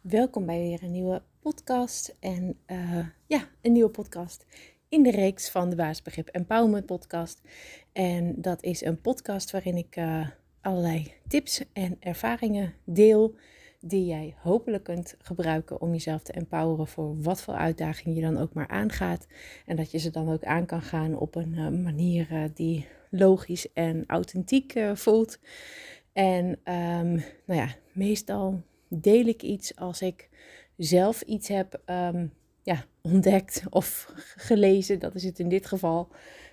Welkom bij weer een nieuwe podcast. En uh, ja, een nieuwe podcast in de reeks van de Baasbegrip Empowerment Podcast. En dat is een podcast waarin ik uh, allerlei tips en ervaringen deel. Die jij hopelijk kunt gebruiken om jezelf te empoweren voor wat voor uitdaging je dan ook maar aangaat. En dat je ze dan ook aan kan gaan op een uh, manier die logisch en authentiek voelt. En um, nou ja, meestal deel ik iets als ik zelf iets heb um, ja, ontdekt of gelezen. Dat is het in dit geval.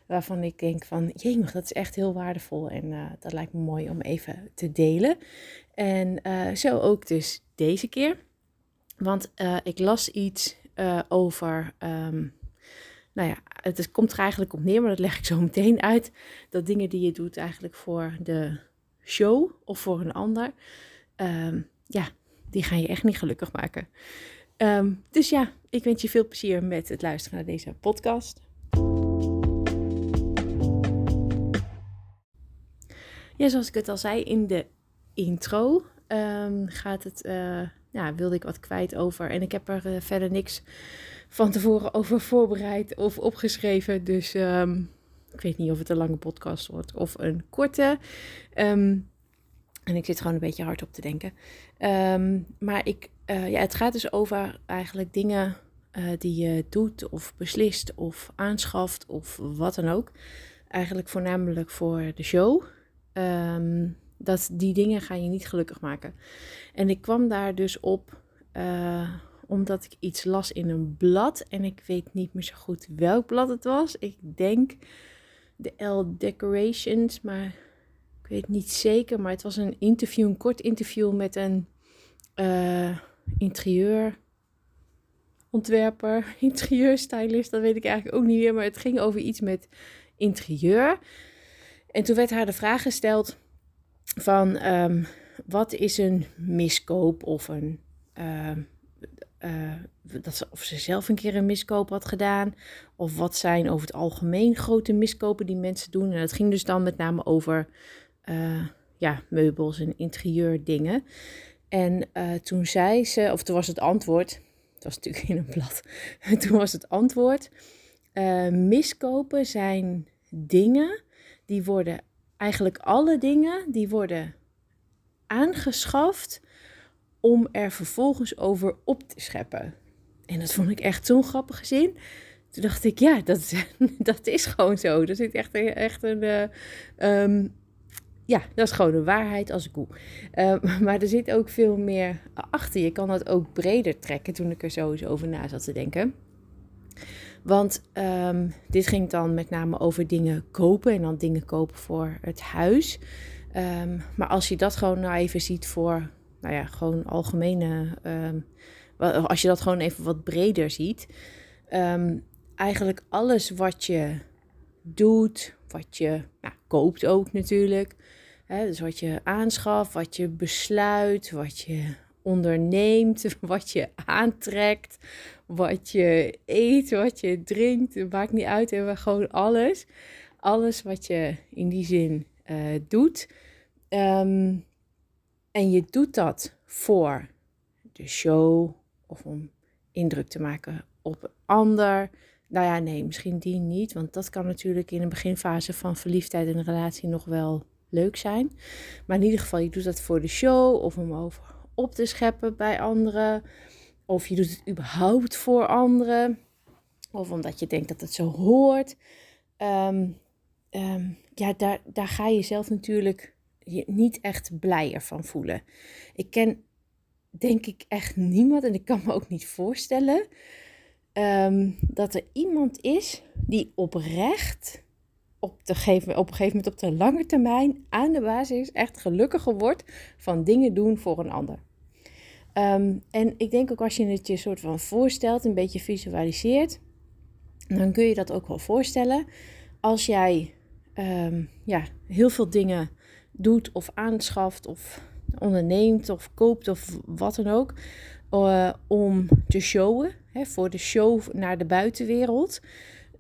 Waarvan ik denk van, jemig, dat is echt heel waardevol. En uh, dat lijkt me mooi om even te delen. En uh, zo ook dus deze keer. Want uh, ik las iets over... Um, nou ja, het komt er eigenlijk op neer, maar dat leg ik zo meteen uit. Dat dingen die je doet eigenlijk voor de show of voor een ander... Um, ja, die gaan je echt niet gelukkig maken. Um, dus ja, ik wens je veel plezier met het luisteren naar deze podcast. Ja, zoals ik het al zei in de intro, um, gaat het, uh, ja, wilde ik wat kwijt over. En ik heb er uh, verder niks van tevoren over voorbereid of opgeschreven. Dus um, ik weet niet of het een lange podcast wordt of een korte. Um, en ik zit gewoon een beetje hard op te denken. Um, maar ik, uh, ja, het gaat dus over eigenlijk dingen uh, die je doet of beslist of aanschaft of wat dan ook. Eigenlijk voornamelijk voor de show. Um, dat die dingen gaan je niet gelukkig maken. En ik kwam daar dus op uh, omdat ik iets las in een blad. En ik weet niet meer zo goed welk blad het was. Ik denk de L Decorations, maar ik weet niet zeker, maar het was een interview, een kort interview met een uh, interieurontwerper, interieurstylist, dat weet ik eigenlijk ook niet meer, maar het ging over iets met interieur. En toen werd haar de vraag gesteld van um, wat is een miskoop of een uh, uh, dat ze, of ze zelf een keer een miskoop had gedaan. Of wat zijn over het algemeen grote miskopen die mensen doen. En het ging dus dan met name over uh, ja, meubels en interieurdingen. En uh, toen zei ze, of toen was het antwoord, het was natuurlijk in een blad, toen was het antwoord, uh, miskopen zijn dingen die worden, eigenlijk alle dingen, die worden aangeschaft om er vervolgens over op te scheppen. En dat vond ik echt zo'n grappige zin. Toen dacht ik, ja, dat, dat is gewoon zo. Er zit echt, echt een, um, ja, dat is gewoon de waarheid als een koe. Uh, maar er zit ook veel meer achter. Je kan dat ook breder trekken toen ik er zo eens over na zat te denken. Want um, dit ging dan met name over dingen kopen en dan dingen kopen voor het huis. Um, maar als je dat gewoon nou even ziet voor, nou ja, gewoon algemene. als je dat gewoon even wat breder ziet. eigenlijk alles wat je doet, wat je nou, koopt ook natuurlijk. Dus wat je aanschaft, wat je besluit, wat je onderneemt, wat je aantrekt, wat je eet, wat je drinkt. Het maakt niet uit, hebben gewoon alles. Alles wat je in die zin uh, doet. Um, en je doet dat voor de show of om indruk te maken op een ander. Nou ja, nee, misschien die niet. Want dat kan natuurlijk in een beginfase van verliefdheid en een relatie nog wel leuk zijn. Maar in ieder geval, je doet dat voor de show of om over op te scheppen bij anderen. Of je doet het überhaupt voor anderen. Of omdat je denkt dat het zo hoort. Um, um, ja, daar, daar ga je zelf natuurlijk je niet echt blijer van voelen. Ik ken denk ik echt niemand en ik kan me ook niet voorstellen um, dat er iemand is die oprecht op, op een gegeven moment op de lange termijn aan de basis echt gelukkiger wordt van dingen doen voor een ander. Um, en ik denk ook als je het je soort van voorstelt, een beetje visualiseert, dan kun je dat ook wel voorstellen. Als jij um, ja, heel veel dingen doet of aanschaft of onderneemt of koopt of wat dan ook, uh, om te showen, voor de show naar de buitenwereld,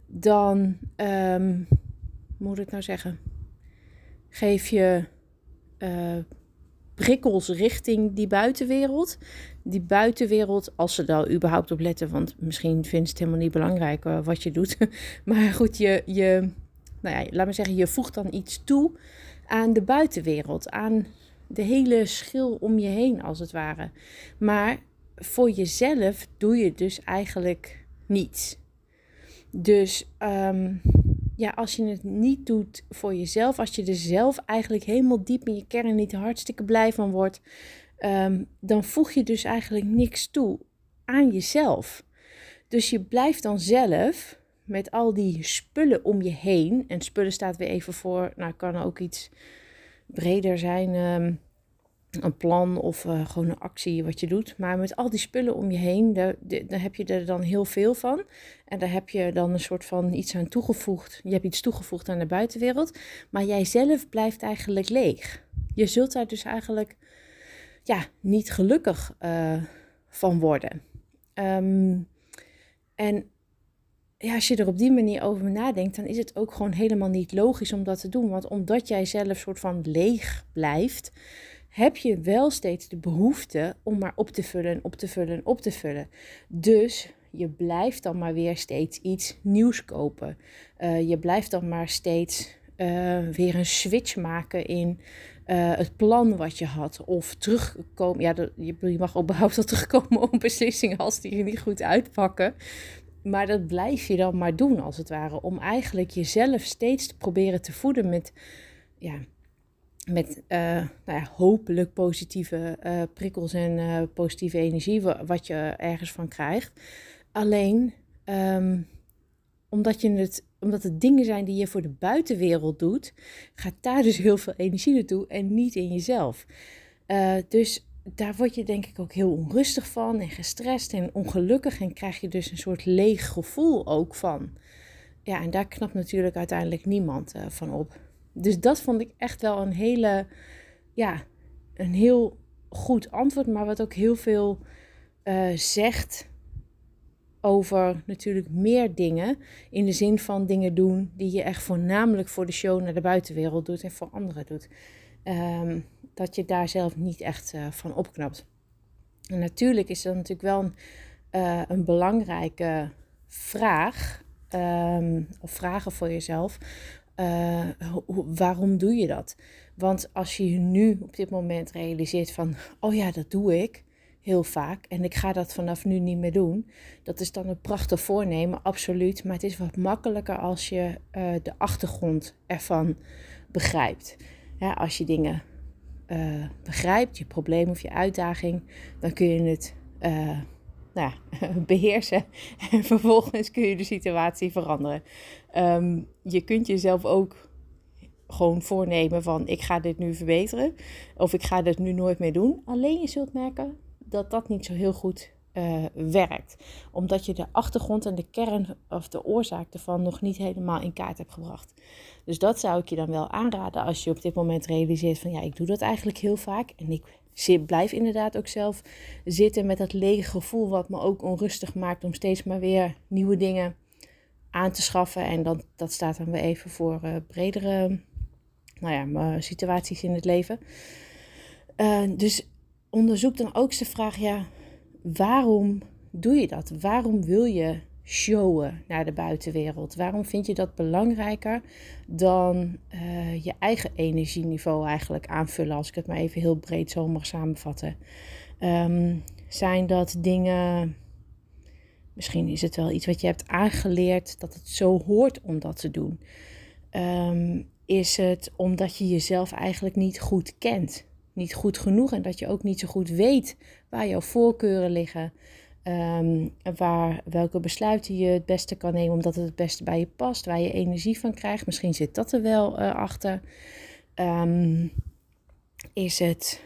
dan um, moet ik nou zeggen? Geef je uh, prikkels richting die buitenwereld. Die buitenwereld, als ze daar überhaupt op letten, want misschien vindt het helemaal niet belangrijk uh, wat je doet. maar goed, je, je, nou ja, laat maar zeggen, je voegt dan iets toe aan de buitenwereld, aan de hele schil om je heen, als het ware. Maar voor jezelf doe je dus eigenlijk niets. Dus um, ja, als je het niet doet voor jezelf, als je er zelf eigenlijk helemaal diep in je kern niet hartstikke blij van wordt, ehm, dan voeg je dus eigenlijk niks toe aan jezelf. Dus je blijft dan zelf met al die spullen om je heen, en spullen staat weer even voor, nou kan ook iets breder zijn. Um, een plan of uh, gewoon een actie wat je doet. Maar met al die spullen om je heen, daar, daar heb je er dan heel veel van. En daar heb je dan een soort van iets aan toegevoegd. Je hebt iets toegevoegd aan de buitenwereld. Maar jij zelf blijft eigenlijk leeg. Je zult daar dus eigenlijk ja, niet gelukkig uh, van worden. Um, en ja, als je er op die manier over nadenkt, dan is het ook gewoon helemaal niet logisch om dat te doen. Want omdat jij zelf soort van leeg blijft, heb je wel steeds de behoefte om maar op te vullen, op te vullen, op te vullen. Dus je blijft dan maar weer steeds iets nieuws kopen. Uh, je blijft dan maar steeds uh, weer een switch maken in uh, het plan wat je had. Of terugkomen. Ja, je, je mag überhaupt wel terugkomen op beslissingen als die er niet goed uitpakken. Maar dat blijf je dan maar doen, als het ware. Om eigenlijk jezelf steeds te proberen te voeden met ja, met uh, nou ja, hopelijk positieve uh, prikkels en uh, positieve energie, wat je ergens van krijgt. Alleen um, omdat, je het, omdat het dingen zijn die je voor de buitenwereld doet, gaat daar dus heel veel energie naartoe en niet in jezelf. dus daar word je denk ik ook heel onrustig van en gestrest en ongelukkig en krijg je dus een soort leeg gevoel ook van. Ja, en daar knapt natuurlijk uiteindelijk niemand van op. Dus dat vond ik echt wel een hele, ja, een heel goed antwoord, maar wat ook heel veel uh, zegt over natuurlijk meer dingen. In de zin van dingen doen die je echt voornamelijk voor de show naar de buitenwereld doet en voor anderen doet. Um, dat je daar zelf niet echt uh, van opknapt. En natuurlijk is dat natuurlijk wel een, uh, een belangrijke vraag. Um, of vragen voor jezelf. Uh, waarom doe je dat? Want als je nu op dit moment realiseert van, oh ja, dat doe ik heel vaak en ik ga dat vanaf nu niet meer doen, dat is dan een prachtig voornemen, absoluut. Maar het is wat makkelijker als je uh, de achtergrond ervan begrijpt. Als je dingen uh, begrijpt, je probleem of je uitdaging, dan kun je het nou beheersen. En vervolgens kun je de situatie veranderen. Ehm, je kunt jezelf ook gewoon voornemen van ik ga dit nu verbeteren. Of ik ga dit nu nooit meer doen. Alleen je zult merken dat dat niet zo heel goed uh, werkt. Omdat je de achtergrond en de kern of de oorzaak ervan nog niet helemaal in kaart hebt gebracht. Dus dat zou ik je dan wel aanraden als je op dit moment realiseert van ja, ik doe dat eigenlijk heel vaak. En ik blijf inderdaad ook zelf zitten met dat lege gevoel wat me ook onrustig maakt om steeds maar weer nieuwe dingen aan te schaffen. En dan, dat staat dan weer even voor uh, bredere nou ja, situaties in het leven. Dus onderzoek dan ook de vraag, ja, waarom doe je dat? Waarom wil je showen naar de buitenwereld? Waarom vind je dat belangrijker dan uh, je eigen energieniveau eigenlijk aanvullen, als ik het maar even heel breed zo mag samenvatten? Um, zijn dat dingen, misschien is het wel iets wat je hebt aangeleerd dat het zo hoort om dat te doen? Um, is het omdat je jezelf eigenlijk niet goed kent? Niet goed genoeg en dat je ook niet zo goed weet waar jouw voorkeuren liggen. Um, waar, welke besluiten je het beste kan nemen, omdat het het beste bij je past, waar je energie van krijgt. Misschien zit dat er wel uh, achter. Um, is het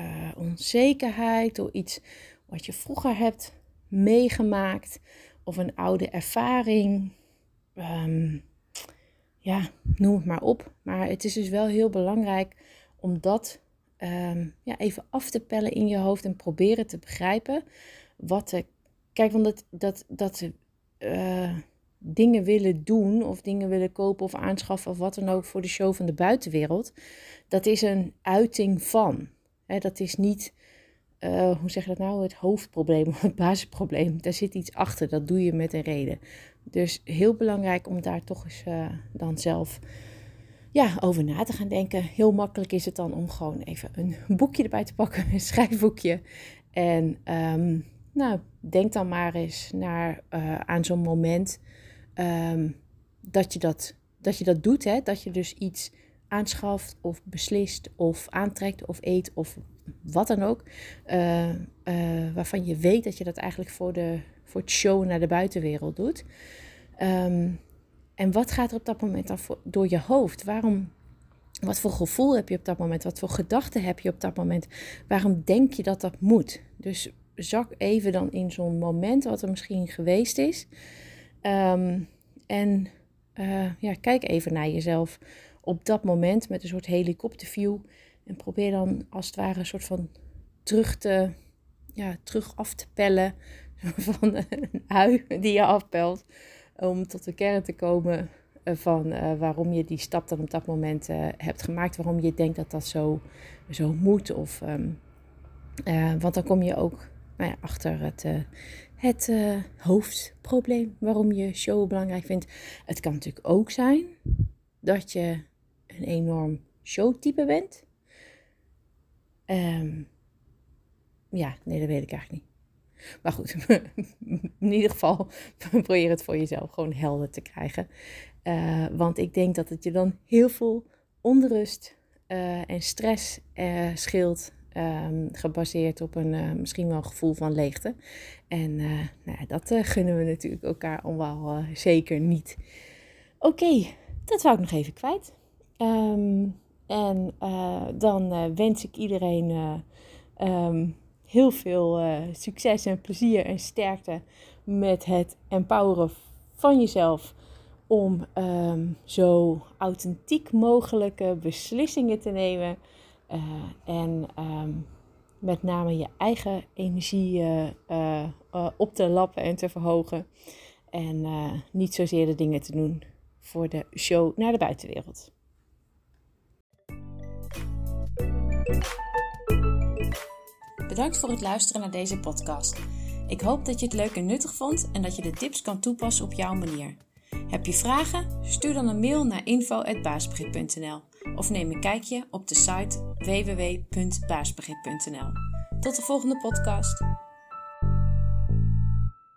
uh, onzekerheid door iets wat je vroeger hebt meegemaakt of een oude ervaring? Um, ja, noem het maar op. Maar het is dus wel heel belangrijk om dat ja, even af te pellen in je hoofd en proberen te begrijpen wat de. Kijk, want dat, dat, dat ze uh, dingen willen doen of dingen willen kopen of aanschaffen of wat dan ook voor de show van de buitenwereld, dat is een uiting van. dat is niet, uh, hoe zeg je dat nou, het hoofdprobleem of het basisprobleem. Daar zit iets achter, dat doe je met een reden. Dus heel belangrijk om daar toch eens uh, dan zelf ja, over na te gaan denken. Heel makkelijk is het dan om gewoon even een boekje erbij te pakken, een schrijfboekje. En um, nou, denk dan maar eens naar, uh, aan zo'n moment um, dat, je dat, dat je dat doet. Hè? Dat je dus iets aanschaft of beslist of aantrekt of eet of wat dan ook. Uh, uh, waarvan je weet dat je dat eigenlijk voor, de, voor het show naar de buitenwereld doet. Um, en wat gaat er op dat moment dan door je hoofd? Waarom, wat voor gevoel heb je op dat moment? Wat voor gedachten heb je op dat moment? Waarom denk je dat dat moet? Dus zak even dan in zo'n moment wat er misschien geweest is. Um, en uh, ja, kijk even naar jezelf op dat moment met een soort helikopterview. En probeer dan als het ware een soort van terug te, ja, terug af te pellen. Van een ui die je afpelt om tot de kern te komen eh, van uh, waarom je die stap dan op dat moment uh, hebt gemaakt. Waarom je denkt dat dat zo, zo moet. Of, um, want dan kom je ook nou ja, achter het, het hoofdprobleem waarom je show belangrijk vindt. Het kan natuurlijk ook zijn dat je een enorm showtype bent. Um, ja, nee, dat weet ik eigenlijk niet. Maar goed, in ieder geval probeer het voor jezelf gewoon helder te krijgen. Uh, want ik denk dat het je dan heel veel onrust uh, en stress uh, scheelt. Um, gebaseerd op een misschien wel gevoel van leegte. En nou, dat gunnen we natuurlijk elkaar allemaal zeker niet. Oké, dat wou ik nog even kwijt. Um, en dan wens ik iedereen. Um, heel veel uh, succes en plezier en sterkte met het empoweren van jezelf. Om um, zo authentiek mogelijke beslissingen te nemen. Uh, en um, met name je eigen energie uh, op te lappen en te verhogen. En niet zozeer de dingen te doen voor de show naar de buitenwereld. Bedankt voor het luisteren naar deze podcast. Ik hoop dat je het leuk en nuttig vond en dat je de tips kan toepassen op jouw manier. Heb je vragen? Stuur dan een mail naar info.baasbegrip.nl of neem een kijkje op de site www.baasbegrip.nl. Tot de volgende podcast.